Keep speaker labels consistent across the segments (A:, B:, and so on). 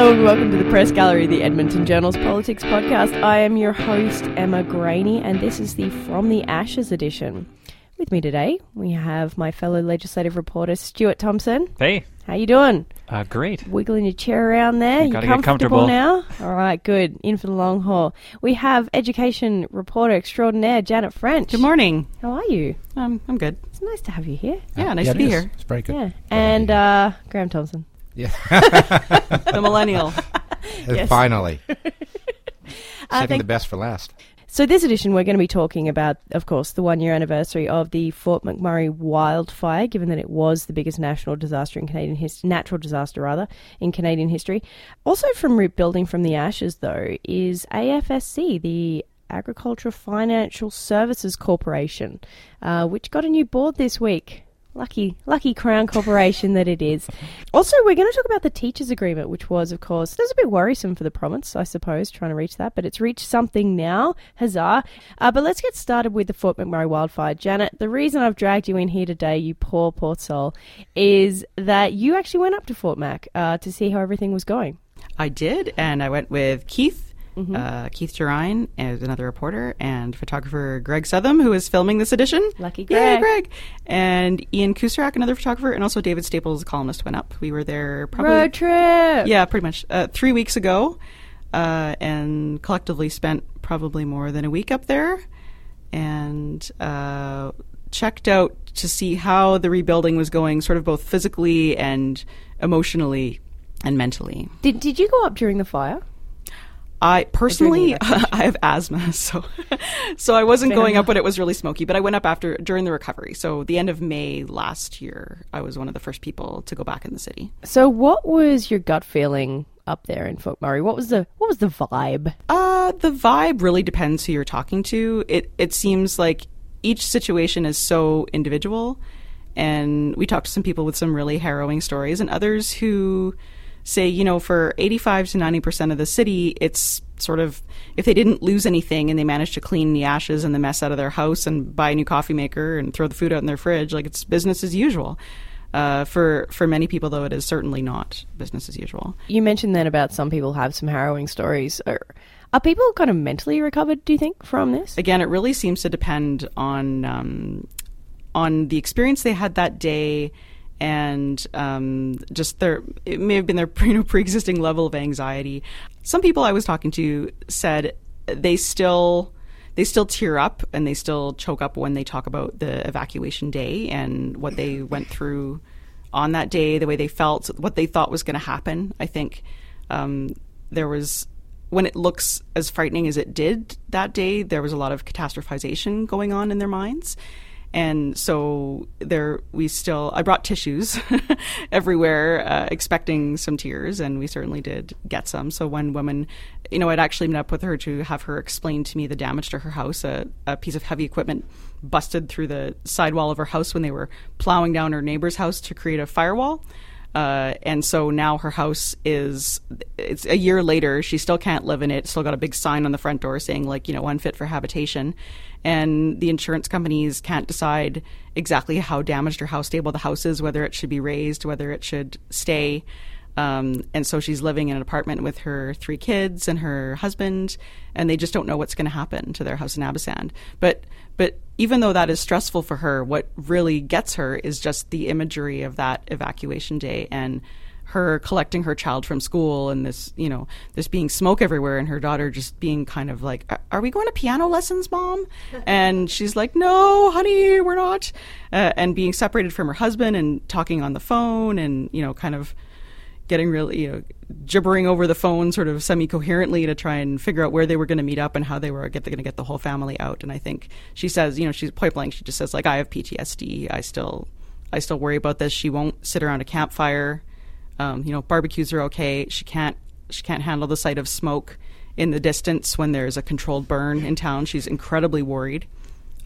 A: Hello and welcome to the Press Gallery, the Edmonton Journal's politics podcast. I am your host, Emma Graney, and this is the From the Ashes edition. With me today, we have my fellow legislative reporter, Stuart Thomson.
B: Hey,
A: How you doing?
B: uh, great.
A: Wiggling your chair around there. You
B: gotta get
A: comfortable
B: comfortable.
A: now? All right, good. In for the long haul. We have education reporter extraordinaire, Janet French.
C: Good morning.
A: How are you?
C: Um, I'm good.
A: It's nice to have you here.
C: Yeah, nice
D: Yeah,
C: to be
D: is.
C: here.
D: It's very good.
A: Yeah. And uh, Graham Thomson.
D: Yeah.
C: The millennial.
A: Yes.
D: Finally.
A: Uh,
D: Saving the best for last.
A: So this edition, we're going to be talking about, of course, the one-year anniversary of the Fort McMurray wildfire, given that it was the biggest national disaster in Canadian history, natural disaster rather, in Canadian history. Also, from rebuilding from the ashes, though, is AFSC, the Agricultural Financial Services Corporation, uh, which got a new board this week. Lucky, lucky Crown Corporation that it is. Also, we're going to talk about the teachers' agreement, which was, of course, it was a bit worrisome for the province, I suppose, trying to reach that, but it's reached something now. Huzzah! Uh, but let's get started with the Fort McMurray wildfire. Janet, the reason I've dragged you in here today, you poor, poor soul, is that you actually went up to Fort Mac uh, to see how everything was going.
C: I did, and I went with Keith,
A: Mm-hmm.
C: uh, Keith Gerein, is another reporter, and photographer Greg Southam, who is filming this edition.
A: Lucky
C: Yay,
A: Greg.
C: Greg! And Ian Kucerak, another photographer, and also David Staples, a columnist, went up. We were there probably.
A: Road trip!
C: Yeah, pretty much. Uh, three weeks ago, uh, and collectively spent probably more than a week up there, and uh, checked out to see how the rebuilding was going, sort of both physically and emotionally and mentally.
A: Did, did you go up during the fire?
C: I personally. I have asthma, so so I wasn't
A: Fair
C: going
A: enough.
C: up when it was really smoky. But I went up after during the recovery. So the end of May last year, I was one of the first people to go back in the city.
A: So, what was your gut feeling up there in Fort Murray? What was the what was the vibe?
C: Uh, the vibe really depends who you're talking to. It it seems like each situation is so individual, and we talked to some people with some really harrowing stories, and others who say, you know, for 85 to 90 percent of the city, it's sort of if they didn't lose anything and they managed to clean the ashes and the mess out of their house and buy a new coffee maker and throw the food out in their fridge, like it's business as usual. Uh, for for many people, though, it is certainly not business as usual.
A: You mentioned then about some people have some harrowing stories. Are, are people kind of mentally recovered? Do you think from this?
C: again, it really seems to depend on um, on the experience they had that day, and um, just their it may have been their you know pre-existing level of anxiety. Some people I was talking to said they still they still tear up and they still choke up when they talk about the evacuation day and what they went through on that day, the way they felt, what they thought was going to happen. I think um, there was when it looks as frightening as it did that day, there was a lot of catastrophization going on in their minds. And so there, we still, I brought tissues everywhere, uh, expecting some tears, and we certainly did get some. So one woman, you know, I'd actually met up with her to have her explain to me the damage to her house. A, a piece of heavy equipment busted through the sidewall of her house when they were plowing down her neighbor's house to create a firewall. Uh, and so now her house is it's a year later she still can't live in it still got a big sign on the front door saying like you know unfit for habitation. And the insurance companies can't decide exactly how damaged or how stable the house is whether it should be raised whether it should stay um, and so she's living in an apartment with her three kids and her husband, and they just don't know what's going to happen to their house in Abasand. But but even though that is stressful for her, what really gets her is just the imagery of that evacuation day and her collecting her child from school and this you know there's being smoke everywhere and her daughter just being kind of like "Are- are we going to piano lessons mom and she's like no honey we're not uh, and being separated from her husband and talking on the phone and you know kind of getting really, you know, gibbering over the phone sort of semi-coherently to try and figure out where they were going to meet up and how they were get, going to get the whole family out. And I think she says, you know, she's point blank. She just says like, I have PTSD. I still, I still worry about this. She won't sit around a campfire. Um, you know, barbecues are okay. She can't, she can't handle the sight of smoke in the distance when there's a controlled burn in town. She's incredibly worried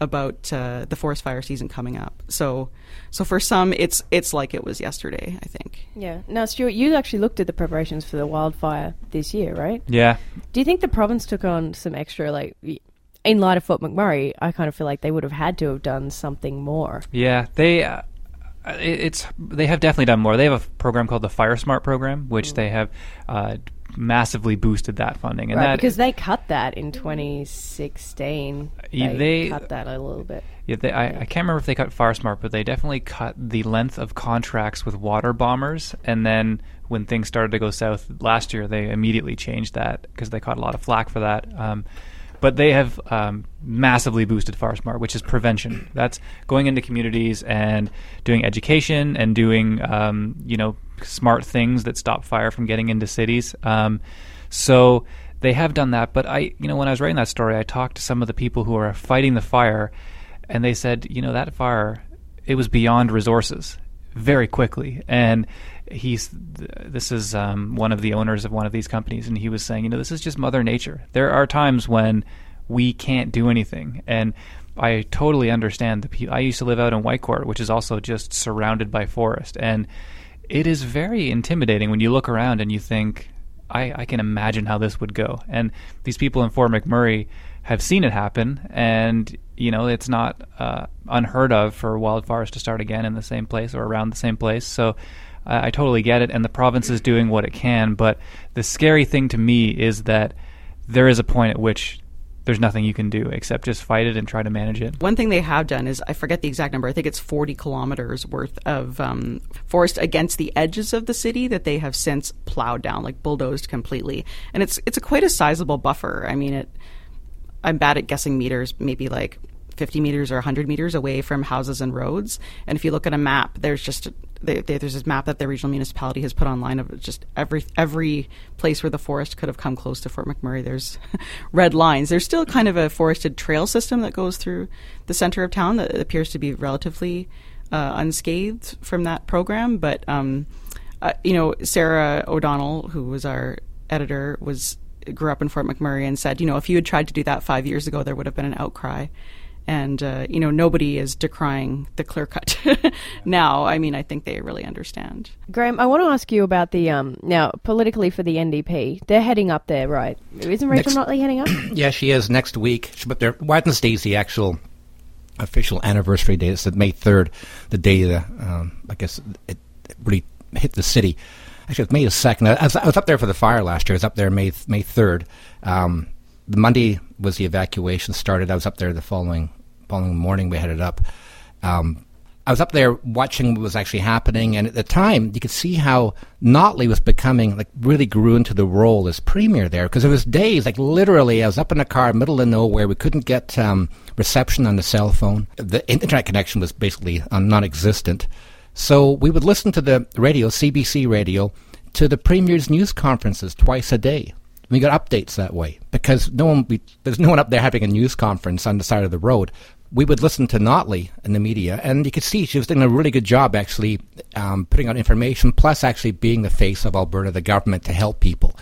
C: about uh, the forest fire season coming up. So, so for some, it's it's like it was yesterday. I think.
A: Yeah. Now, Stuart, you actually looked at the preparations for the wildfire this year, right?
B: Yeah.
A: Do you think the province took on some extra, like, in light of Fort McMurray? I kind of feel like they would have had to have done something more.
B: Yeah, they. Uh, it's they have definitely done more. They have a program called the Fire Smart program, which they have uh, massively boosted that funding, and
A: right,
B: that
A: because they cut that in 2016.
B: Yeah,
A: They,
B: they-
A: cut that a little bit.
B: Yeah, they, I, I can't remember if they cut FireSmart, but they definitely cut the length of contracts with water bombers. And then when things started to go south last year, they immediately changed that because they caught a lot of flack for that. Um, but they have um, massively boosted FireSmart, which is prevention. That's going into communities and doing education and doing um, you know smart things that stop fire from getting into cities. Um, so they have done that. But I, you know, when I was writing that story, I talked to some of the people who are fighting the fire, and they said, you know, that fire, it was beyond resources very quickly. And he's, this is um, one of the owners of one of these companies, and he was saying, you know, this is just Mother Nature. There are times when we can't do anything, and I totally understand the people. I used to live out in Whitecourt, which is also just surrounded by forest, and it is very intimidating when you look around and you think, I, I can imagine how this would go. And these people in Fort McMurray have seen it happen, and you know it's not uh, unheard of for wildfires to start again in the same place or around the same place. So I totally get it, and the province is doing what it can. But the scary thing to me is that there is a point at which there's nothing you can do except just fight it and try to manage it.
C: One thing they have done is I forget the exact number. I think it's 40 kilometers worth of um, forest against the edges of the city that they have since plowed down, like bulldozed completely. And it's it's a quite a sizable buffer. I mean, it. I'm bad at guessing meters, maybe like 50 meters or 100 meters away from houses and roads. And if you look at a map, there's just they, there's this map that the regional municipality has put online of just every every place where the forest could have come close to Fort McMurray. There's red lines. There's still kind of a forested trail system that goes through the center of town that appears to be relatively uh, unscathed from that program. But um, uh, you know, Sarah O'Donnell, who was our editor, was grew up in Fort McMurray and said, you know, if you had tried to do that five years ago, there would have been an outcry. And uh, you know, nobody is decrying the clear cut now. I mean, I think they really understand.
A: Graham, I want to ask you about the um now politically for the NDP. They're heading up there, right? Isn't Rachel
E: Next-
A: Notley heading up?
E: Yeah, she is next week. She- But there, Wednesday's the actual official anniversary date. It's the May third, the day the um, I guess it really hit the city. Actually, it's May the second. I was, I was up there for the fire last year. I was up there May May third. Um, the Monday was the evacuation started. I was up there the following following morning. We headed up. Um, I was up there watching what was actually happening, and at the time, you could see how Notley was becoming like really grew into the role as premier there because there was days like literally I was up in a car, middle of nowhere. We couldn't get um, reception on the cell phone. The internet connection was basically uh, non-existent. So we would listen to the radio, CBC radio, to the premier's news conferences twice a day. We got updates that way because no one, we, there's no one up there having a news conference on the side of the road. We would listen to Notley in the media, and you could see she was doing a really good job actually um, putting out information, plus actually being the face of Alberta, the government, to help people.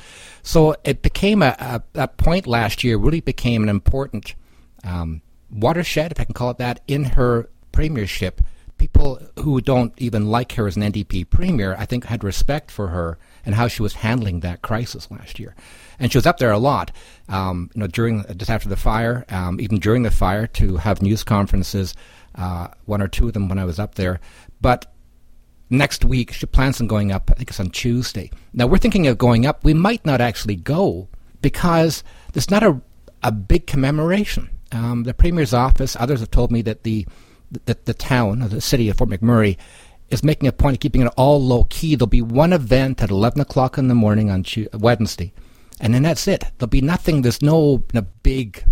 E: So it became a, a, a point last year, really became an important um, watershed, if I can call it that, in her premiership. People who don't even like her as an NDP premier, I think, had respect for her and how she was handling that crisis last year. And she was up there a lot, um, you know, during just after the fire, um, even during the fire, to have news conferences. Uh, one or two of them when I was up there, but next week she plans on going up. I think it's on Tuesday. Now we're thinking of going up. We might not actually go because there's not a a big commemoration. Um, the premier's office, others have told me that the that the town, the city of Fort McMurray, is making a point of keeping it all low key. There'll be one event at 11 o'clock in the morning on Wednesday, and then that's it. There'll be nothing. There's no, big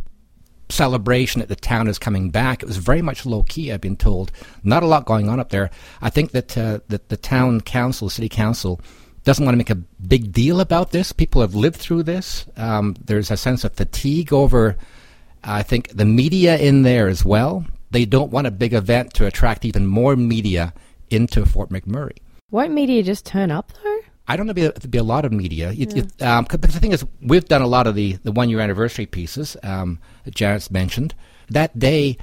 E: celebration that the town is coming back. It was very much low key. I've been told. Not a lot going on up there. I think that uh, that the town council, city council, doesn't want to make a big deal about this. People have lived through this. Um, there's a sense of fatigue over. I think the media in there as well. They don't want a big event to attract even more media into Fort McMurray.
A: Won't media just turn up though?
E: I don't know if there'll be a lot of media. You, you, um, 'cause the thing is, we've done a lot of the, the one year anniversary pieces um, that Janet's mentioned. That day,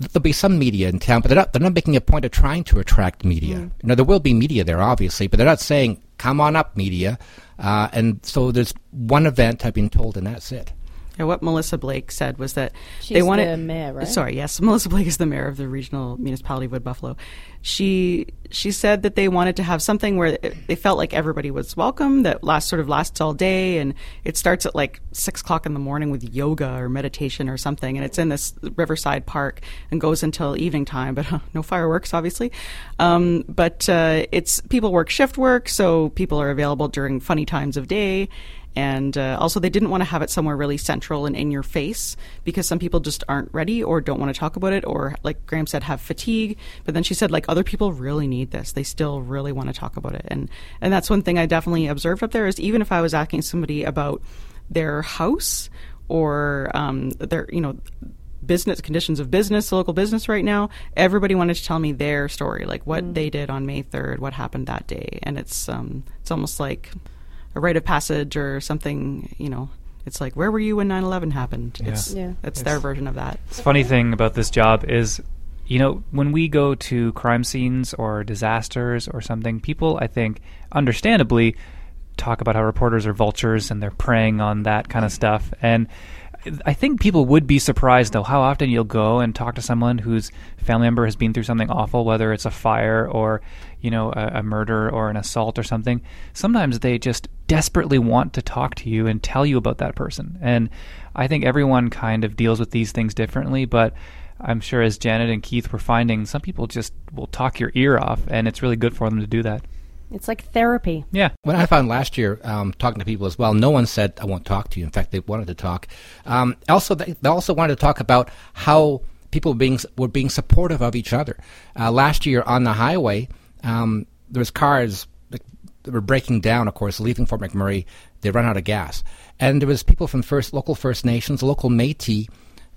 E: there'll be some media in town, but they're not, they're not making a point of trying to attract media. Now, there will be media there, obviously, but they're not saying, come on up, media. Uh, and so there's one event, I've been told, and that's it.
C: Yeah, what Melissa Blake said was that
A: She's
C: they wanted
A: the mayor, right?
C: Sorry, yes, Melissa Blake is the mayor of the regional municipality of Wood Buffalo. She she said that they wanted to have something where they felt like everybody was welcome. That last sort of lasts all day, and it starts at like six o'clock in the morning with yoga or meditation or something, and it's in this Riverside Park and goes until evening time, but no fireworks, obviously. Um, but uh, it's people work shift work, so people are available during funny times of day. And uh, also, they didn't want to have it somewhere really central and in your face because some people just aren't ready or don't want to talk about it, or like Graham said, have fatigue. But then she said, like other people really need this; they still really want to talk about it. And and that's one thing I definitely observed up there is even if I was asking somebody about their house or um, their you know business conditions of business, local business right now, everybody wanted to tell me their story, like what they did on May third, what happened that day, and it's um, it's almost like a rite of passage or something. You know, it's like where were you when 9-11 happened?
B: Yeah.
C: It's
A: Yeah.
C: it's their version of that.
B: The funny thing about this job is, you know, when we go to crime scenes or disasters or something, people, I think, understandably, talk about how reporters are vultures and they're preying on that kind of stuff. And I think people would be surprised, though, how often you'll go and talk to someone whose family member has been through something awful, whether it's a fire or, you know, a, a murder or an assault or something. Sometimes they just desperately want to talk to you and tell you about that person. And I think everyone kind of deals with these things differently, but I'm sure as Janet and Keith were finding, some people just will talk your ear off, and it's really good for them to do that.
A: It's like therapy.
B: Yeah.
E: What I found last year, um, talking to people as well, no one said I won't talk to you. In fact, they wanted to talk. Um, also, they, they also wanted to talk about how people were being were being supportive of each other. Uh, last year on the highway, um, there was cars that were breaking down. Of course, leaving Fort McMurray, they run out of gas, and there was people from first local First Nations, local Métis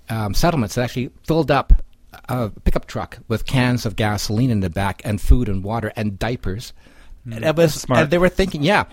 E: um, settlements that actually filled up a pickup truck with cans of gasoline in the back and food and water and diapers. Mm. And it was
B: Smart.
E: and they were thinking, yeah.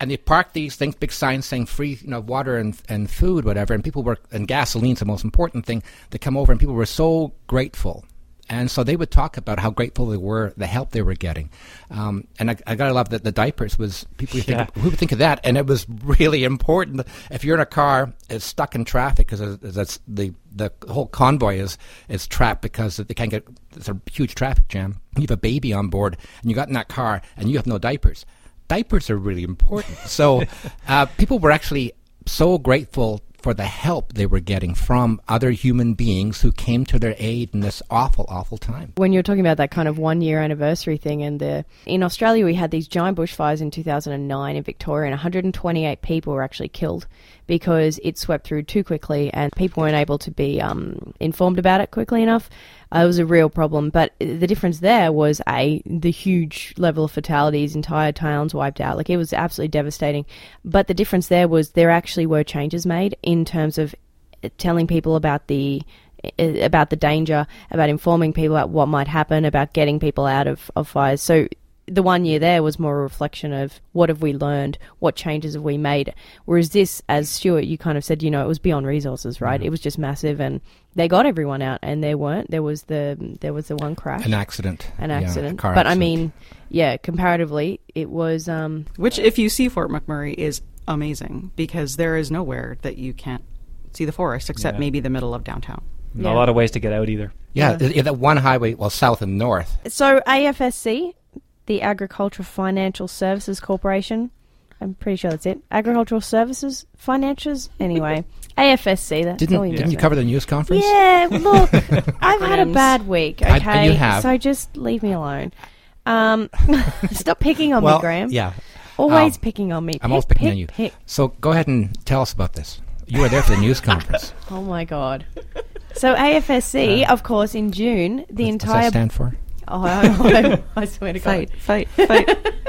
E: And they parked these things, big signs saying free, you know, water and, and food, whatever. And people were, and gasoline's the most important thing. They come over and people were so grateful. And so they would talk about how grateful they were, the help they were getting. Um, and I, I gotta love that the diapers was, people would think,
B: Yeah.
E: who would think of that? And it was really important. If you're in a car, it's stuck in traffic because that's the, the whole convoy is, is trapped because they can't get, it's a huge traffic jam. You have a baby on board and you got in that car and you have no diapers. Diapers are really important. So uh, people were actually so grateful for the help they were getting from other human beings who came to their aid in this awful, awful time.
A: when you're talking about that kind of one year anniversary thing and the in Australia we had these giant bushfires in 2009 in Victoria and 128 people were actually killed because it swept through too quickly and people weren't able to be um, informed about it quickly enough. Uh, it was a real problem, but the difference there was a the huge level of fatalities, entire towns wiped out. Like it was absolutely devastating. But the difference there was there actually were changes made in terms of telling people about the about the danger, about informing people about what might happen, about getting people out of, of fires. So the one year there was more a reflection of what have we learned, what changes have we made. Whereas this, as Stuart, you kind of said, you know, it was beyond resources, right? It was just massive, and they got everyone out, and there weren't. There was the there was the one crash,
E: An accident.
A: an
E: Yeah, a
A: accident.
E: car
A: but I mean, yeah, comparatively, it was. Um,
C: Which, if you see Fort McMurray, is amazing because there is nowhere that you can't see the forest except
B: Yeah.
C: maybe the middle of downtown.
B: Not
A: Yeah.
B: a lot of ways to get out either.
E: Yeah, yeah. that one highway, well, south and north.
A: So AFSC, the Agricultural Financial Services Corporation, I'm pretty sure that's it. Agricultural Services Financials. Anyway, AFSC. That's
E: Didn't
A: all you
E: didn't you cover the news conference?
A: Yeah, look, I've had a bad week.
E: I-
A: Okay,
E: you have.
A: so just leave me alone. Um, stop picking on
E: Well,
A: me, Graham.
E: yeah.
A: always
E: um,
A: picking on me.
E: I'm
A: Pick,
E: always picking
A: pick,
E: on you.
A: Pick.
E: So go ahead and tell us about this. You were there for the news conference.
A: Oh my god. So AFSC, of course, in June, the
E: What's
A: entire
E: that stand for?
A: Oh, I, I swear to God.
C: Fight, fight, fight.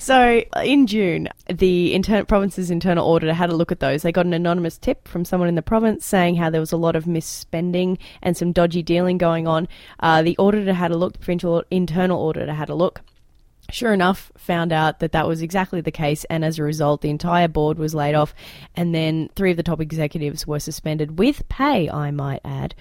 A: So in June, the inter- province's internal auditor had a look at those. They got an anonymous tip from someone in the province saying how there was a lot of misspending and some dodgy dealing going on. Uh, the auditor had a look. The provincial internal auditor had a look. Sure enough, found out that that was exactly the case, and as a result, the entire board was laid off, and then three of the top executives were suspended with pay, I might add.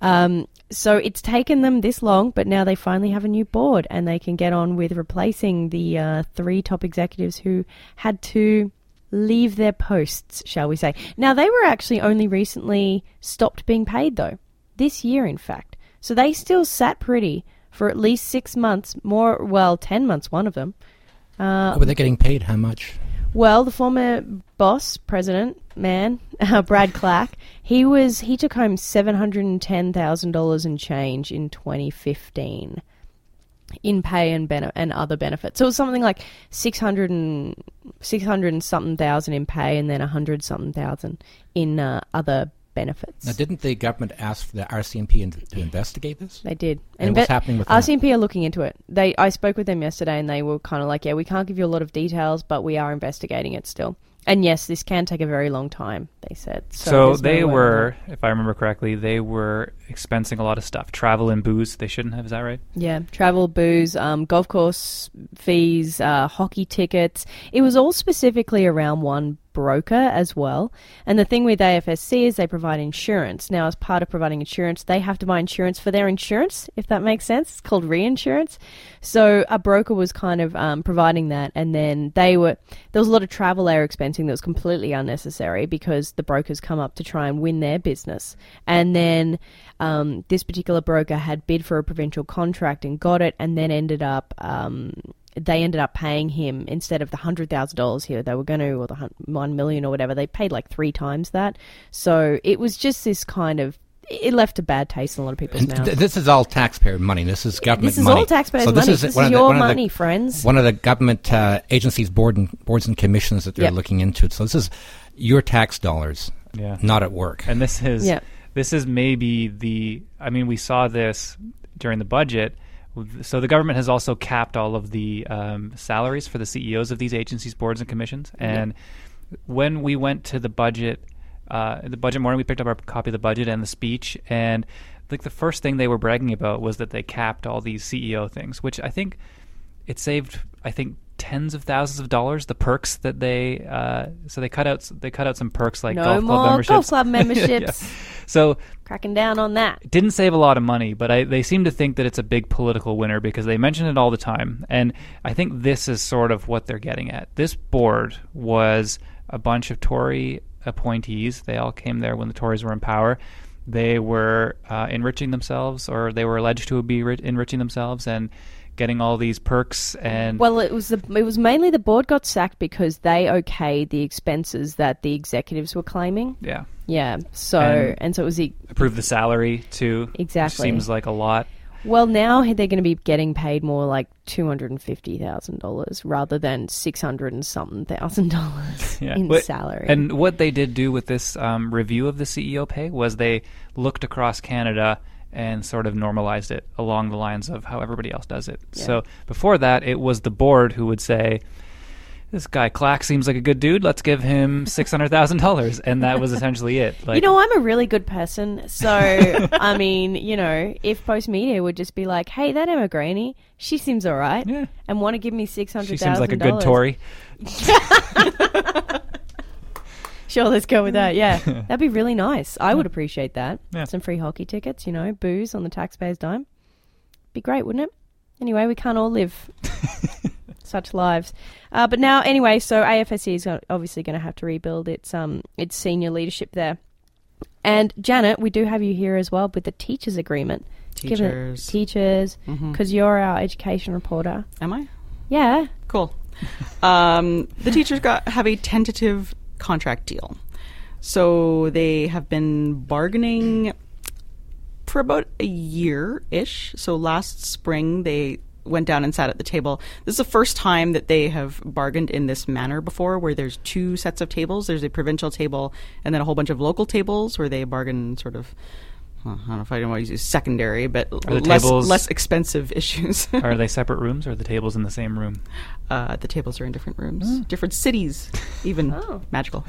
A: Um, so it's taken them this long, but now they finally have a new board, and they can get on with replacing the uh, three top executives who had to leave their posts, shall we say. Now, they were actually only recently stopped being paid, though. This year, in fact. So they still sat pretty for at least six months, more, well, 10 months, one of them. Uh,
E: were they getting paid? How much?
A: well, the former boss, president, man, uh, Brad Klak, he was he took home seven hundred and ten thousand dollars in change in 2015 in pay and bene- and other benefits. So it was something like 600 and 600 and something thousand in pay, and then a hundred something thousand in uh, other benefits.
E: Now, didn't the government ask the RCMP in, to investigate this?
A: They did.
E: And what's happening with that?
A: RCMP are looking into it. They, I spoke with them yesterday, and they were kind of like, "Yeah, we can't give you a lot of details, but we are investigating it still." And yes, this can take a very long time. They said. So,
B: So,
A: there's no
B: they were, if I remember correctly, they were expensing a lot of stuff, travel and booze. They shouldn't have. Is that right?
A: Yeah, travel, booze, um, golf course fees, uh, hockey tickets. It was all specifically around one broker as well. And the thing with AFSC is they provide insurance. Now, as part of providing insurance, they have to buy insurance for their insurance, if that makes sense. It's called reinsurance. So a broker was kind of um, providing that, and then they were there was a lot of travel they were expensing that was completely unnecessary because the brokers come up to try and win their business, and then um, this particular broker had bid for a provincial contract and got it, and then ended up. Um, they ended up paying him instead of the hundred thousand dollars here they were going to, or the one million or whatever. They paid like three times that. So it was just this kind of. It left a bad taste in a lot of people's mouths.
E: th- this is all taxpayer money. This is government
A: This is
E: money.
A: all taxpayers'
E: so this
A: money.
E: Is
A: This
E: one
A: is
E: of the-
A: your
E: one of the-
A: money, friends.
E: One of the government uh, agencies, board and, boards and commissions that they're
A: Yep.
E: looking into. So this is your tax dollars,
B: Yeah.
E: not at work.
B: And this is
A: Yeah.
B: this is maybe the I mean we saw this during the budget. So the government has also capped all of the um, salaries for the CEOs of these agencies, boards, and commissions. And when we went to the budget, uh, the budget morning, we picked up our copy of the budget and the speech, and like the first thing they were bragging about was that they capped all these CEO things, which I think it saved I think tens of thousands of dollars the perks that they uh, so they cut out they cut out some perks like
A: no
B: golf
A: more
B: club memberships.
A: golf club
B: Yeah.
A: memberships.
B: So
A: Cracking down on that.
B: didn't save a lot of money, but I, they seem to think that it's a big political winner because they mention it all the time. And I think this is sort of what they're getting at. This board was a bunch of Tory appointees. They all came there when the Tories were in power. They were uh, enriching themselves, or they were alleged to be ri- enriching themselves and getting all these perks. And
A: Well, it was the it was mainly the board got sacked because they okayed the expenses that the executives were claiming.
B: yeah,
A: Yeah. So
B: And-
A: and, so it was the
B: approved the salary too. which
A: Exactly.
B: seems like a lot.
A: Well now they're going to be getting paid more like two hundred and fifty thousand dollars rather than six hundred and something thousand dollars
B: Yeah.
A: in
B: But-
A: salary.
B: And what they did do with this um, review of the CEO pay was they looked across Canada and sort of normalized it along the lines of how everybody else does it.
A: Yeah.
B: So before that, it was the board who would say, "This guy Klak seems like a good dude. Let's give him six hundred thousand dollars," and that was essentially it. Like,
A: you know, I'm a really good person, so I mean, you know, if Postmedia would just be like, "Hey, that Emma Graney, she seems all right,"
B: Yeah.
A: and want to give me six
B: she seems like a good Tory.
A: Sure, let's go with that. Yeah, that'd be really nice. I would appreciate that.
B: Yeah.
A: Some free hockey tickets, you know, booze on the taxpayer's dime. Be great, wouldn't it? Anyway, we can't all live such lives. Uh, but now, anyway, so AFSC is obviously going to have to rebuild its um its senior leadership there. And Janet, we do have you here as well with the teachers agreement.
C: Teachers.
A: teachers, because you're our education reporter.
C: Am I?
A: Yeah.
C: Cool. Um, the teachers got have a tentative contract deal, so they have been bargaining for about a year ish. So last spring they went down and sat at the table. This is the first time that they have bargained in this manner before, where there's two sets of tables. There's a provincial table and then a whole bunch of local tables where they bargain sort of. well, I don't know if I don't want to use secondary, but
B: the
C: less,
B: tables-
C: less expensive issues.
B: Are they separate rooms, or are the tables in the same room?
C: Uh, the tables are in different rooms, different cities, even
A: Oh.
C: magical.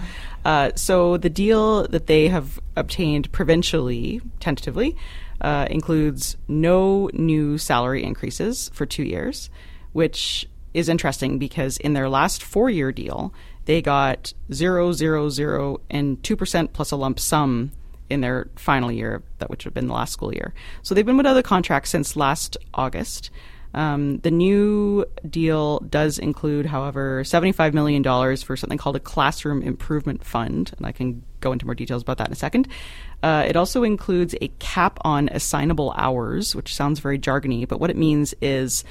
C: Uh, so the deal that they have obtained provincially, tentatively, uh, includes no new salary increases for two years, which is interesting because in their last four-year deal, they got zero, zero, zero, and two percent plus a lump sum in their final year, that which would have been the last school year. So they've been without a contract since last August. Um, the new deal does include, however, $75 million for something called a classroom improvement fund, and I can go into more details about that in a second. Uh, it also includes a cap on assignable hours, which sounds very jargony, but what it means is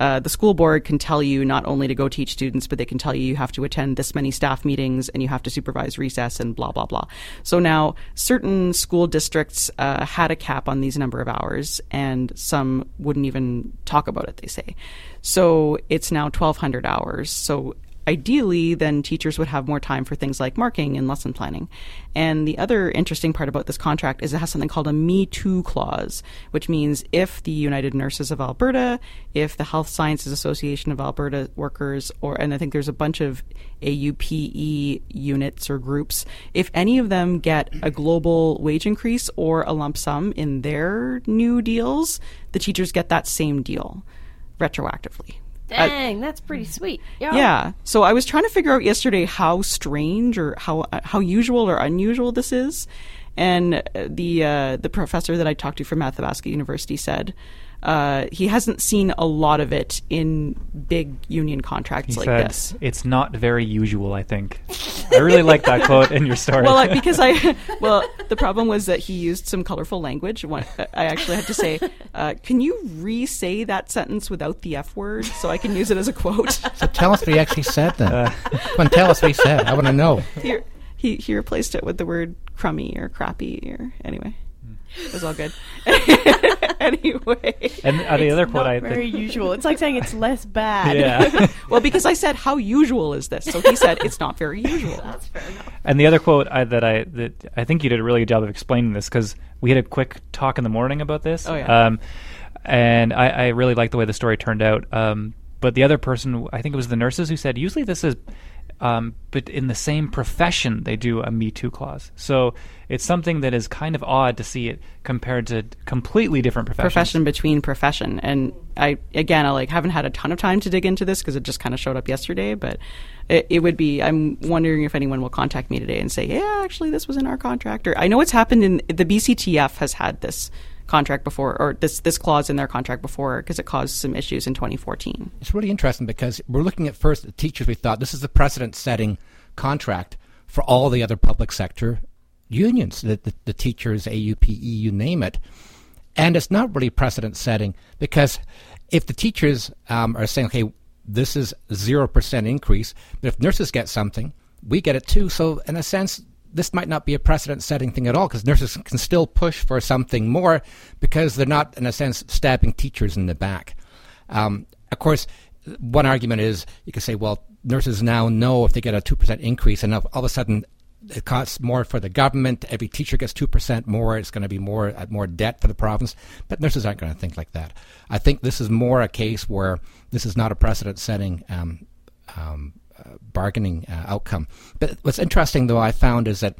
C: uh, the school board can tell you not only to go teach students, but they can tell you you have to attend this many staff meetings and you have to supervise recess and blah, blah, blah. So now certain school districts uh, had a cap on these number of hours and some wouldn't even talk about it, they say. So it's now 1,200 hours. So ideally, then teachers would have more time for things like marking and lesson planning. And the other interesting part about this contract is it has something called a Me Too clause, which means if the United Nurses of Alberta, if the Health Sciences Association of Alberta workers, or and I think there's a bunch of AUPE units or groups, if any of them get a global wage increase or a lump sum in their new deals, the teachers get that same deal retroactively.
A: Dang, that's pretty sweet.
C: Yeah. So I was trying to figure out yesterday how strange or how how usual or unusual this is, and the uh, the professor that I talked to from Athabasca University said uh, he hasn't seen a lot of it in big union contracts
B: He
C: like
B: said,
C: this.
B: It's not very usual, I think. I really like that quote in your story.
C: Well, I, because I well, the problem was that he used some colorful language. When I actually had to say, uh, "Can you re-say that sentence without the f word so I can use it as a quote?"
E: So tell us what he actually said then. Come on, tell us what he said. I want to know.
C: he, he he replaced it with the word crummy or crappy or anyway. It was all good. anyway.
B: and uh, the other quote
A: Not
B: I
A: very
B: think,
A: usual. It's like saying it's less bad.
B: yeah.
C: Well, because I said how usual is this, so he said it's not very usual. That's fair enough.
B: And the other quote I, that I that I think you did a really good job of explaining this because we had a quick talk in the morning about this.
C: Oh, yeah.
B: Um, and I, I really like the way the story turned out. Um, but the other person, I think it was the nurses who said, usually this is, um, but in the same profession they do a Me Too clause. So it's something that is kind of odd to see it compared to completely different professions.
C: Profession between profession, and I again, I like haven't had a ton of time to dig into this because it just kind of showed up yesterday. But it, it would be. I'm wondering if anyone will contact me today and say, "Yeah, actually, this was in our contract." Or I know it's happened in the BCTF has had this contract before, or this this clause in their contract before, because it caused some issues in 2014.
E: It's really interesting because we're looking at first the teachers. We thought this is the precedent-setting contract for all the other public sector unions, the, the, the teachers, AUPE, you name it. And it's not really precedent-setting because if the teachers um, are saying, okay, this is 0% increase, but if nurses get something, we get it too. So in a sense, this might not be a precedent-setting thing at all because nurses can still push for something more because they're not, in a sense, stabbing teachers in the back. Um, of course, one argument is you could say, well, nurses now know if they get a 2% increase and all of a sudden it costs more for the government. Every teacher gets 2% more. It's going to be more, uh, more debt for the province. But nurses aren't going to think like that. I think this is more a case where this is not a precedent setting um, um, bargaining uh, outcome. But what's interesting, though, I found is that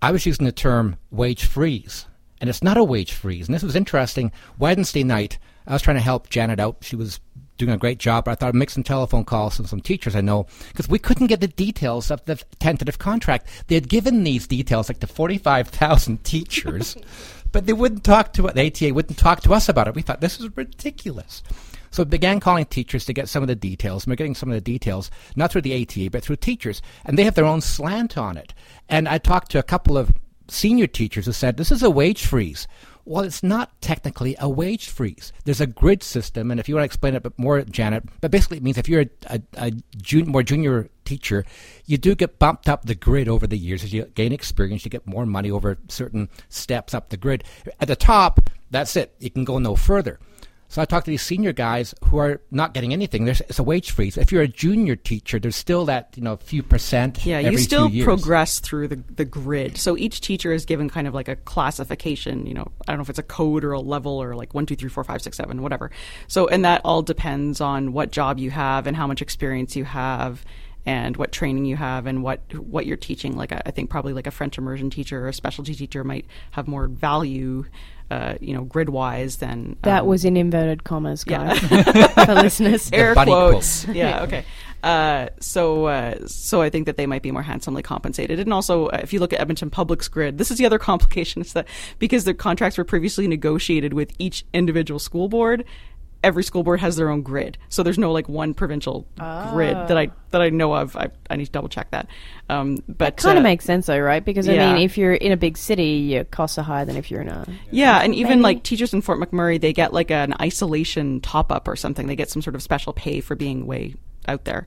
E: I was using the term wage freeze, and it's not a wage freeze. And this was interesting. Wednesday night, I was trying to help Janet out. She was doing a great job. But I thought I'd make some telephone calls to some teachers I know because we couldn't get the details of the tentative contract. They had given these details like to 45,000 teachers, but they wouldn't talk to the ATA wouldn't talk to us about it. We thought this is ridiculous. So we began calling teachers to get some of the details. And we're getting some of the details, not through the ATA, but through teachers. And they have their own slant on it. And I talked to a couple of senior teachers who said, this is a wage freeze. Well, it's not technically a wage freeze. There's a grid system, and if you want to explain it a bit more, Janet, but basically it means if you're a, a, a jun- more junior teacher, you do get bumped up the grid over the years as you gain experience. You get more money over certain steps up the grid. At the top, that's it. You can go no further. So I talked to these senior guys who are not getting anything. There's it's a wage freeze. If you're a junior teacher, there's still that you know few percent.
C: Yeah, you still progress through the, the grid. So each teacher is given kind of like a classification. You know, I don't know if it's a code or a level or like one, two, three, four, five, six, seven, whatever. So and that all depends on what job you have and how much experience you have and what training you have and what what you're teaching. Like I think probably like a French immersion teacher or a specialty teacher might have more value. Uh, you know, grid wise than
A: That
C: um,
A: was in inverted commas,
C: Yeah.
A: guys, for listeners.
C: air
E: buddy
C: quotes. Yeah, okay. Uh, so, uh, so I think that they might be more handsomely compensated. And also, uh, if you look at Edmonton Public's grid, this is the other complication: is that because the contracts were previously negotiated with each individual school board, every school board has their own grid, so there's no like one provincial grid that I that I know of. I, I need to double check that. Um, but it
A: Kind of
C: uh,
A: makes sense though, right? Because I mean, if you're in a big city, your costs are higher than if you're in a.
C: Yeah, and even
A: Maybe.
C: like teachers in Fort McMurray, they get like an isolation top up or something. They get some sort of special pay for being way out there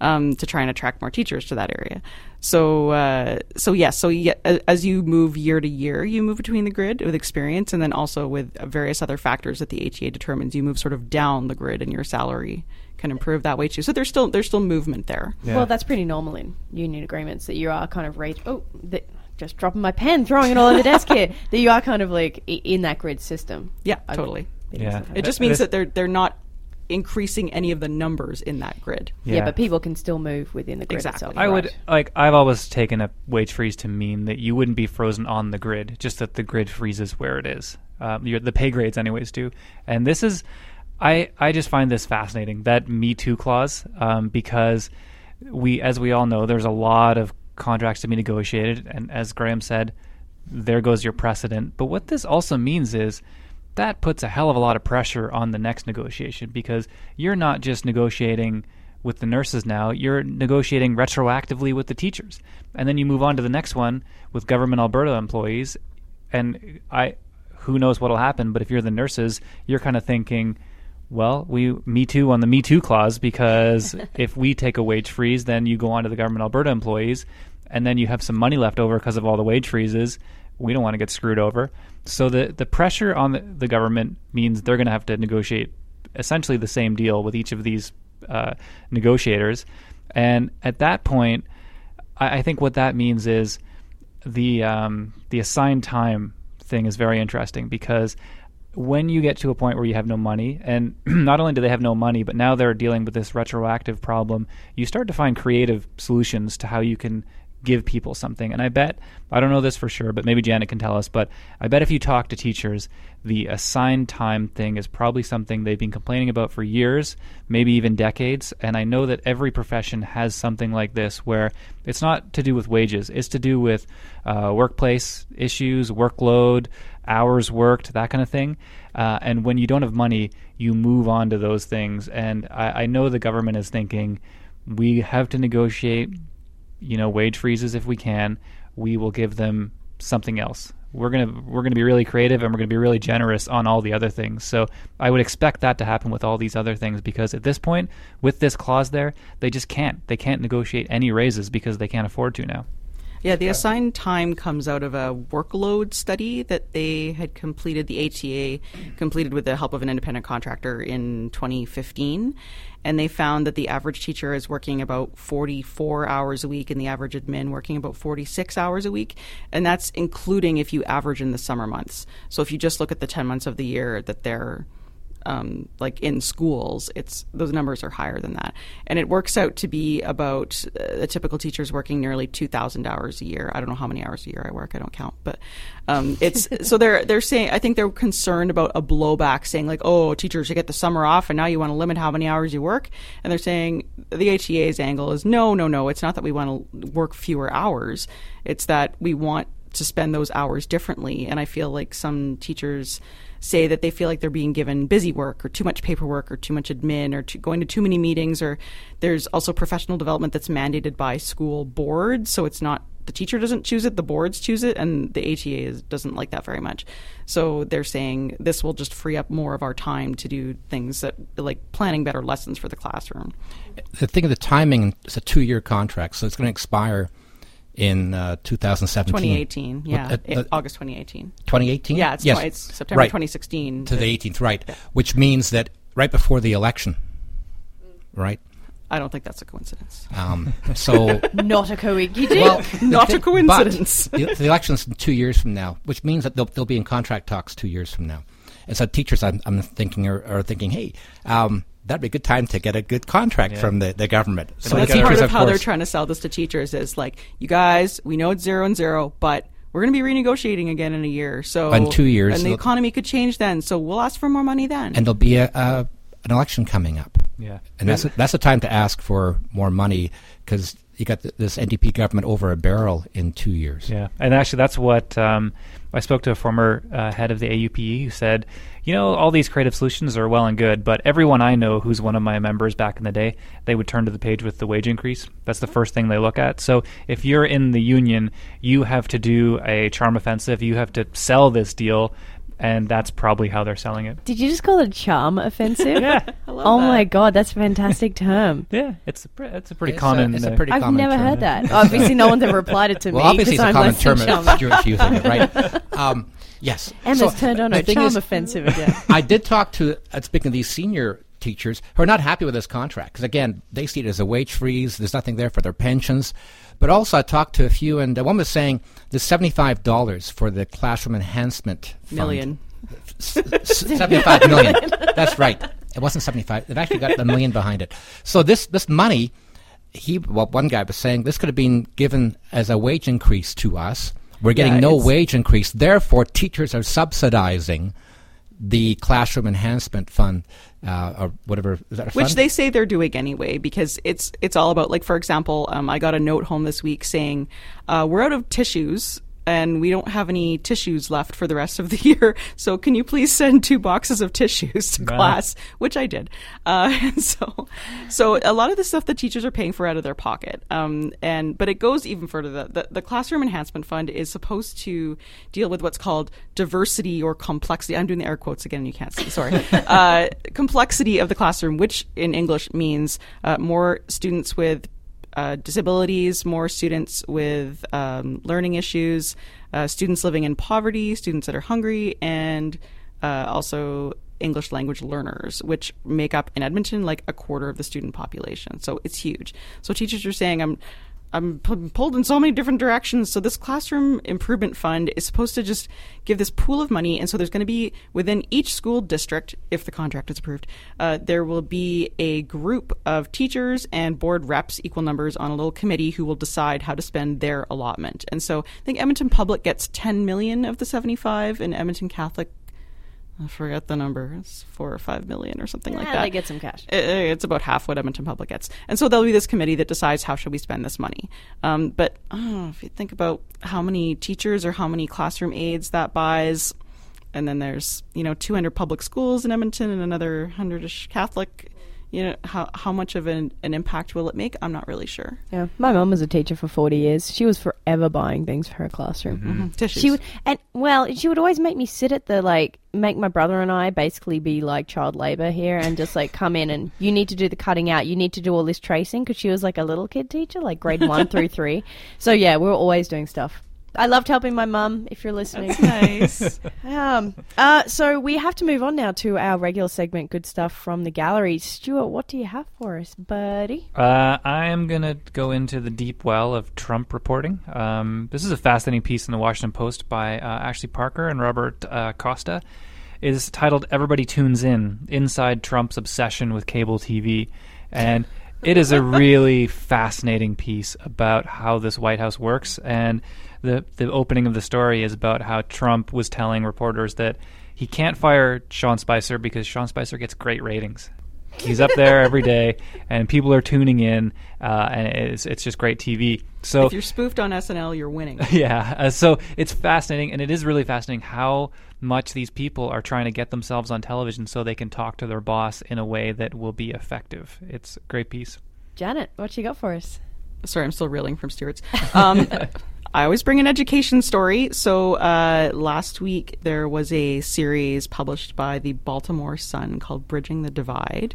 C: um, to try and attract more teachers to that area. So, uh, so yes, so yeah, as you move year to year, you move between the grid with experience, and then also with various other factors that the ATA determines. You move sort of down the grid, and your salary can improve that way too. So there's still there's still movement there.
B: Yeah.
A: Well, that's pretty normal in union agreements that you are kind of rate. Oh, the, just dropping my pen, throwing it all on the desk here. That you are kind of like in that grid system.
C: Yeah,
A: I-
C: totally.
B: yeah.
C: It just means that they're they're not increasing any of the numbers in that grid.
A: Yeah. but people can still move within the grid
C: Exactly.
A: itself.
B: I would like. I've always taken a wage freeze to mean that you wouldn't be frozen on the grid, just that the grid freezes where it is. Um, your, the pay grades, anyways, do. And this is, I I just find this fascinating that Me Too clause um, because we, as we all know, there's a lot of contracts to be negotiated, and as Graham said, there goes your precedent. But what this also means is that puts a hell of a lot of pressure on the next negotiation because you're not just negotiating with the nurses now, you're negotiating retroactively with the teachers. And then you move on to the next one with government Alberta employees and I who knows what'll happen, but if you're the nurses, you're kind of thinking well, we me too on the me too clause because if we take a wage freeze, then you go on to the government Alberta employees, and then you have some money left over because of all the wage freezes. We don't want to get screwed over. So the the pressure on the, the government means they're going to have to negotiate essentially the same deal with each of these uh, negotiators, and at that point, I, I think what that means is the um, the assigned time thing is very interesting because when you get to a point where you have no money, and not only do they have no money, but now they're dealing with this retroactive problem, you start to find creative solutions to how you can give people something. And I bet, I don't know this for sure, but maybe Janet can tell us, but I bet if you talk to teachers, the assigned time thing is probably something they've been complaining about for years, maybe even decades. And I know that every profession has something like this where it's not to do with wages, it's to do with uh, workplace issues, workload, hours worked, that kind of thing. Uh, and when you don't have money, you move on to those things. And I, I know the government is thinking we have to negotiate, you know, wage freezes if we can. We will give them something else. We're gonna we're gonna be really creative and we're gonna be really generous on all the other things. So I would expect that to happen with all these other things because at this point, with this clause there, they just can't. They can't negotiate any raises because they can't afford to now.
C: Yeah, the assigned time comes out of a workload study that they had completed, the ATA completed with the help of an independent contractor in 2015. And they found that the average teacher is working about 44 hours a week and the average admin working about 46 hours a week. And that's including if you average in the summer months. So if you just look at the 10 months of the year that they're um, like in schools, it's those numbers are higher than that, and it works out to be about uh, a typical teacher's working nearly two thousand hours a year. I don't know how many hours a year I work; I don't count, but um, it's so they're they're saying I think they're concerned about a blowback, saying like, oh, teachers, you get the summer off, and now you want to limit how many hours you work, and they're saying the ATA's angle is no, no, no, it's not that we want to work fewer hours, it's that we want to spend those hours differently, and I feel like some teachers say that they feel like they're being given busy work or too much paperwork or too much admin or too, going to too many meetings or there's also professional development that's mandated by school boards. So it's not the teacher doesn't choose it the boards choose it and the ATA is, doesn't like that very much. So they're saying this will just free up more of our time to do things that like planning better lessons for the classroom.
E: The thing of the timing, it's a two-year contract, so it's going to expire in uh, 2017.
C: 2018 yeah
E: uh, uh,
C: August 2018
E: 2018?
C: yeah it's,
E: yes.
C: twi- it's September
E: right.
C: 2016
E: To the 18th, right. Which means that right before the election, right?
C: I don't think that's a coincidence
E: Um, so,
A: Not a coincidence.
E: well,
C: Not
E: the
C: a coincidence.
E: but the, the election's in two years from now, which means that they'll, they'll be in contract talks two years from now. And so teachers, I'm, I'm thinking, are, are thinking, hey, um, that'd be a good time to get a good contract
B: Yeah.
E: from the, the government. So
C: So
E: the
C: part
E: teachers,
C: of how they're trying to sell this to teachers is like, you guys, we know it's zero and zero, but we're going to be renegotiating again in a year. So
E: In two years,
C: and the economy could change then. So we'll ask for more money then.
E: and there'll be a, a, an election coming up.
B: Yeah.
E: And that's, that's the time to ask for more money because you got th- this NDP government over a barrel in two years.
B: Yeah, and actually, that's what um, I spoke to a former uh, head of the AUPE who said, you know, all these creative solutions are well and good, but everyone I know who's one of my members back in the day, they would turn to the page with the wage increase. That's the first thing they look at. So if you're in the union, you have to do a charm offensive. You have to sell this deal and that's probably how they're selling it.
A: Did you just call it a charm offensive?
B: yeah.
A: Oh that. my god, that's a fantastic term.
B: yeah, it's a pre- it's a pretty
E: it's
B: common.
E: A, it's a pretty. Uh,
A: I've
E: common
A: never
E: term,
A: heard that. obviously, no one's ever applied it to me.
E: well,
A: me.
E: obviously, it's
A: I'm
E: a common term
A: if
E: you're using it, right? Um, yes.
A: Emma's
E: so,
A: turned on a charm
E: is,
A: offensive again.
E: I did talk to uh, speaking of these senior teachers who are not happy with this contract because again they see it as a wage freeze. There's nothing there for their pensions. But also, I talked to a few, and one was saying the seventy-five dollars for the classroom enhancement fund,
C: million.
E: 75 million. That's right. It wasn't 75. It actually got a million behind it. So this this money, he well, one guy was saying this could have been given as a wage increase to us. We're getting
C: Yeah,
E: no wage increase. Therefore, teachers are subsidizing the classroom enhancement fund uh, or whatever. Is that a
C: which they say they're doing anyway because it's it's all about like for example um, i got a note home this week saying uh, we're out of tissues and we don't have any tissues left for the rest of the year. So can you please send two boxes of tissues to class? Which i did. Uh, and so so a lot of the stuff the teachers are paying for out of their pocket. Um, and but it goes even further. The, the, the classroom enhancement fund is supposed to deal with what's called diversity or complexity. I'm doing the air quotes again and you can't see sorry. Uh, complexity of the classroom which in english means uh, more students with uh, disabilities, more students with um, learning issues, uh, students living in poverty, students that are hungry, and uh, also English language learners, which make up in Edmonton like a quarter of the student population. So it's huge. So teachers are saying, I'm I'm pulled in so many different directions. So this classroom improvement fund is supposed to just give this pool of money, and so there's going to be within each school district, if the contract is approved, uh, there will be a group of teachers and board reps, equal numbers, on a little committee who will decide how to spend their allotment. And so I think Edmonton Public gets 10 million of the 75, and Edmonton Catholic. I forget the number. It's four or five million or something like that.
A: they get some cash.
C: I- It's about half what Edmonton Public gets, and so there'll be this committee that decides how should we spend this money. Um, but oh, if you think about how many teachers or how many classroom aides that buys, and then there's you know 200 public schools in Edmonton and another hundred-ish Catholic. You know how how much of an, an impact will it make? I'm not really sure.
A: Yeah, my mom was a teacher for forty years. She was forever buying things for her classroom.
C: Mhm. Tissues.
A: She would, and well, she would always make me sit at the like, make my brother and I basically be like child labor here, and just like come in and you need to do the cutting out, you need to do all this tracing because she was like a little kid teacher, like grade one through three. So yeah, we were always doing stuff. I loved helping my mum. If you're listening,
C: nice.
A: um, uh, so we have to move on now to our regular segment, good stuff from the gallery. Stuart, what do you have for us, buddy?
B: Uh, I am going to go into the deep well of Trump reporting. Um, this is a fascinating piece in the Washington Post by uh, Ashley Parker and Robert uh, Costa. It is titled "Everybody Tunes In: Inside Trump's Obsession with Cable TV," and it is a really fascinating piece about how this White House works. And the the opening of the story is about how Trump was telling reporters that he can't fire Sean Spicer because Sean Spicer gets great ratings. He's up there every day, and people are tuning in, uh, and it's it's just great TV. So
C: if you're spoofed on SNL, you're winning.
B: yeah, uh, so it's fascinating, and it is really fascinating how much these people are trying to get themselves on television so they can talk to their boss in a way that will be effective. It's a great piece.
A: Janet, what you got for us?
C: Sorry, I'm still reeling from Stuart's. Um, I always bring an education story. So uh, last week there was a series published by the Baltimore Sun called "Bridging the Divide,"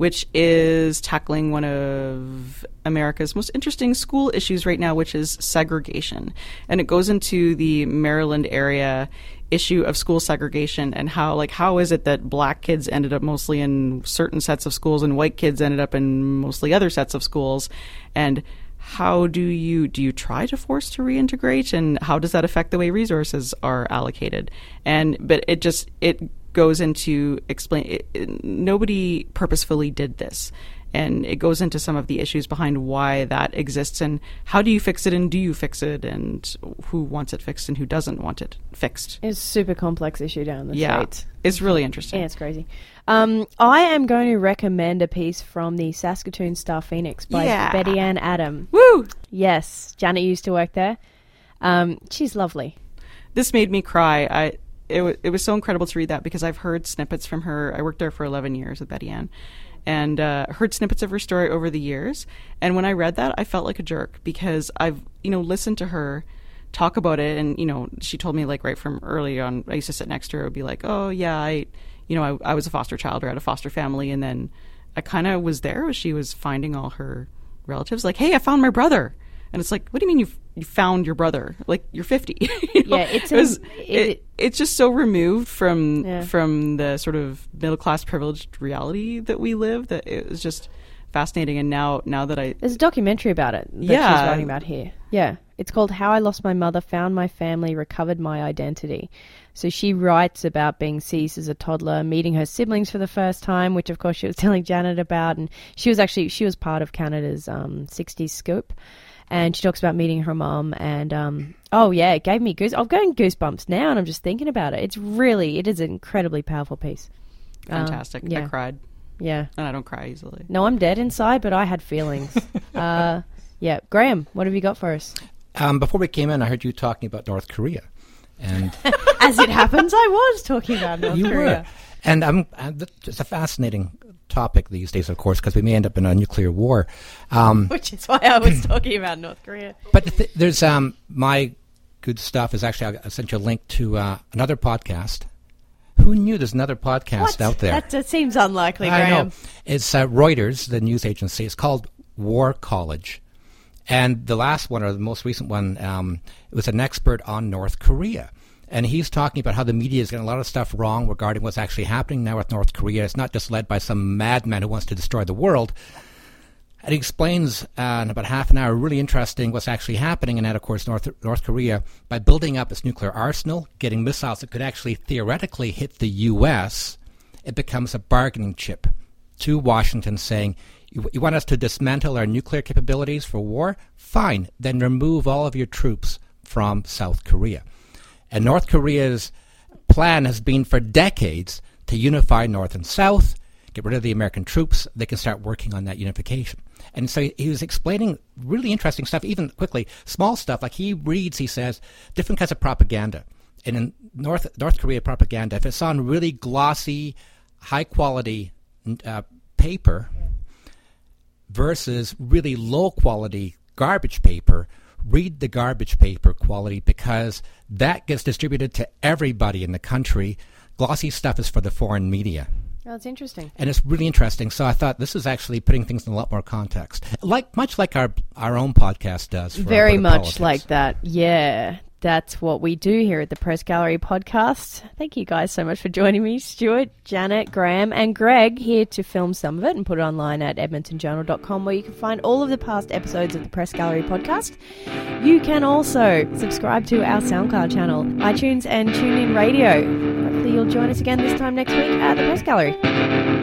C: which is tackling one of America's most interesting school issues right now, which is segregation, and it goes into the Maryland area issue of school segregation and how like how is it that black kids ended up mostly in certain sets of schools and white kids ended up in mostly other sets of schools? And how do you do you try to force to reintegrate? And how does that affect the way resources are allocated? And but it just it goes into explain it, it- nobody purposefully did this and it goes into some of the issues behind why that exists and how do you fix it and do you fix it and who wants it fixed and who doesn't want it fixed.
A: It's a super complex issue down the
C: Yeah,
A: States.
C: it's really interesting.
A: Yeah, it's crazy. Um, I am going to recommend a piece from the Saskatoon Star Phoenix by
C: Yeah.
A: Betty Ann Adam.
C: Woo!
A: Yes, Janet used to work there. Um, she's lovely.
C: this made me cry. I it, w- it was so incredible to read that because I've heard snippets from her. I worked there for 11 years with Betty Ann and uh, heard snippets of her story over the years. And when I read that, I felt like a jerk because I've, you know, listened to her talk about it. And, you know, she told me, like, right from early on, I used to sit next to her and be like, oh, yeah, I, you know, I, I was a foster child or had a foster family. And then I kind of was there she was finding all her relatives, like, hey, I found my brother. And it's like, what do you mean you you found your brother? Like you're 50. You know?
A: Yeah, it's
C: it was, it,
A: it-
C: it's just so removed from
A: Yeah.
C: from the sort of middle class privileged reality that we live that it was just fascinating. And now now that I
A: There's a documentary about it that
C: Yeah.
A: she's writing about here. Yeah. It's called How I Lost My Mother, Found My Family, Recovered My Identity. So she writes about being seized as a toddler, meeting her siblings for the first time, which of course she was telling Janet about. And she was actually, she was part of Canada's um, 60s scoop. And she talks about meeting her mom and, um, oh yeah, it gave me goose. I'm getting goosebumps now and I'm just thinking about it. It's really, it is an incredibly powerful piece. Um,
C: fantastic. I cried,
A: Yeah.
C: and I don't cry easily.
A: No, I'm dead inside, but I had feelings. uh, yeah. Graham, what have you got for us?
E: Um, before we came in, I heard you talking about North Korea, and
A: As it happens, I was talking about North
E: you
A: Korea.
E: were, and um, uh, th- it's a fascinating topic these days, of course, because we may end up in a nuclear war. Um,
A: Which is why I was talking about North Korea.
E: But th- there's um my good stuff is actually I sent you a link to uh, another podcast. Who knew there's another podcast out there?
A: That, that seems unlikely,
E: I know. It's uh, Reuters, the news agency. It's called War College, and the last one or the most recent one, um, it was an expert on North Korea. And he's talking about how the media is getting a lot of stuff wrong regarding what's actually happening now with North Korea. It's not just led by some madman who wants to destroy the world. And he explains uh, in about half an hour, really interesting, what's actually happening. And that, of course, North North Korea, by building up its nuclear arsenal, getting missiles that could actually theoretically hit the U.S., it becomes a bargaining chip to Washington, saying, "You, you want us to dismantle our nuclear capabilities for war? Fine, then remove all of your troops from South Korea." And North Korea's plan has been for decades to unify North and South, get rid of the American troops. They can start working on that unification. And so he was explaining really interesting stuff, even quickly, small stuff. Like he reads, he says, different kinds of propaganda. And in North North Korea propaganda, if it's on really glossy, high quality uh, paper versus really low quality garbage paper, read the garbage paper quality because that gets distributed to everybody in the country. Glossy stuff is for the foreign media.
A: Oh, that's interesting.
E: And it's really interesting. So I thought this is actually putting things in a lot more context, like much like our our own podcast does.
A: Very much
E: politics.
A: like that. Yeah. That's what we do here at the Press Gallery podcast. Thank you guys so much for joining me, Stuart, Janet, Graham, and Greg, here to film some of it and put it online at edmontonjournal.com where you can find all of the past episodes of the Press Gallery podcast. You can also subscribe to our SoundCloud channel, iTunes, and TuneIn Radio. Hopefully, you'll join us again this time next week at the Press Gallery.